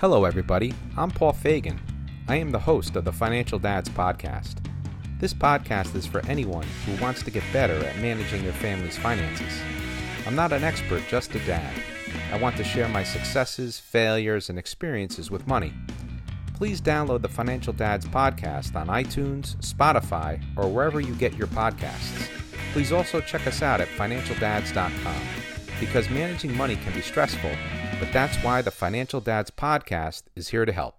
Hello, everybody. I'm Paul Fagan. I am the host of the Financial Dads Podcast. This podcast is for anyone who wants to get better at managing their family's finances. I'm not an expert, just a dad. I want to share my successes, failures, and experiences with money. Please download the Financial Dads Podcast on iTunes, Spotify, or wherever you get your podcasts. Please also check us out at financialdads.com because managing money can be stressful, but that's why the Financial Dads Podcast is here to help.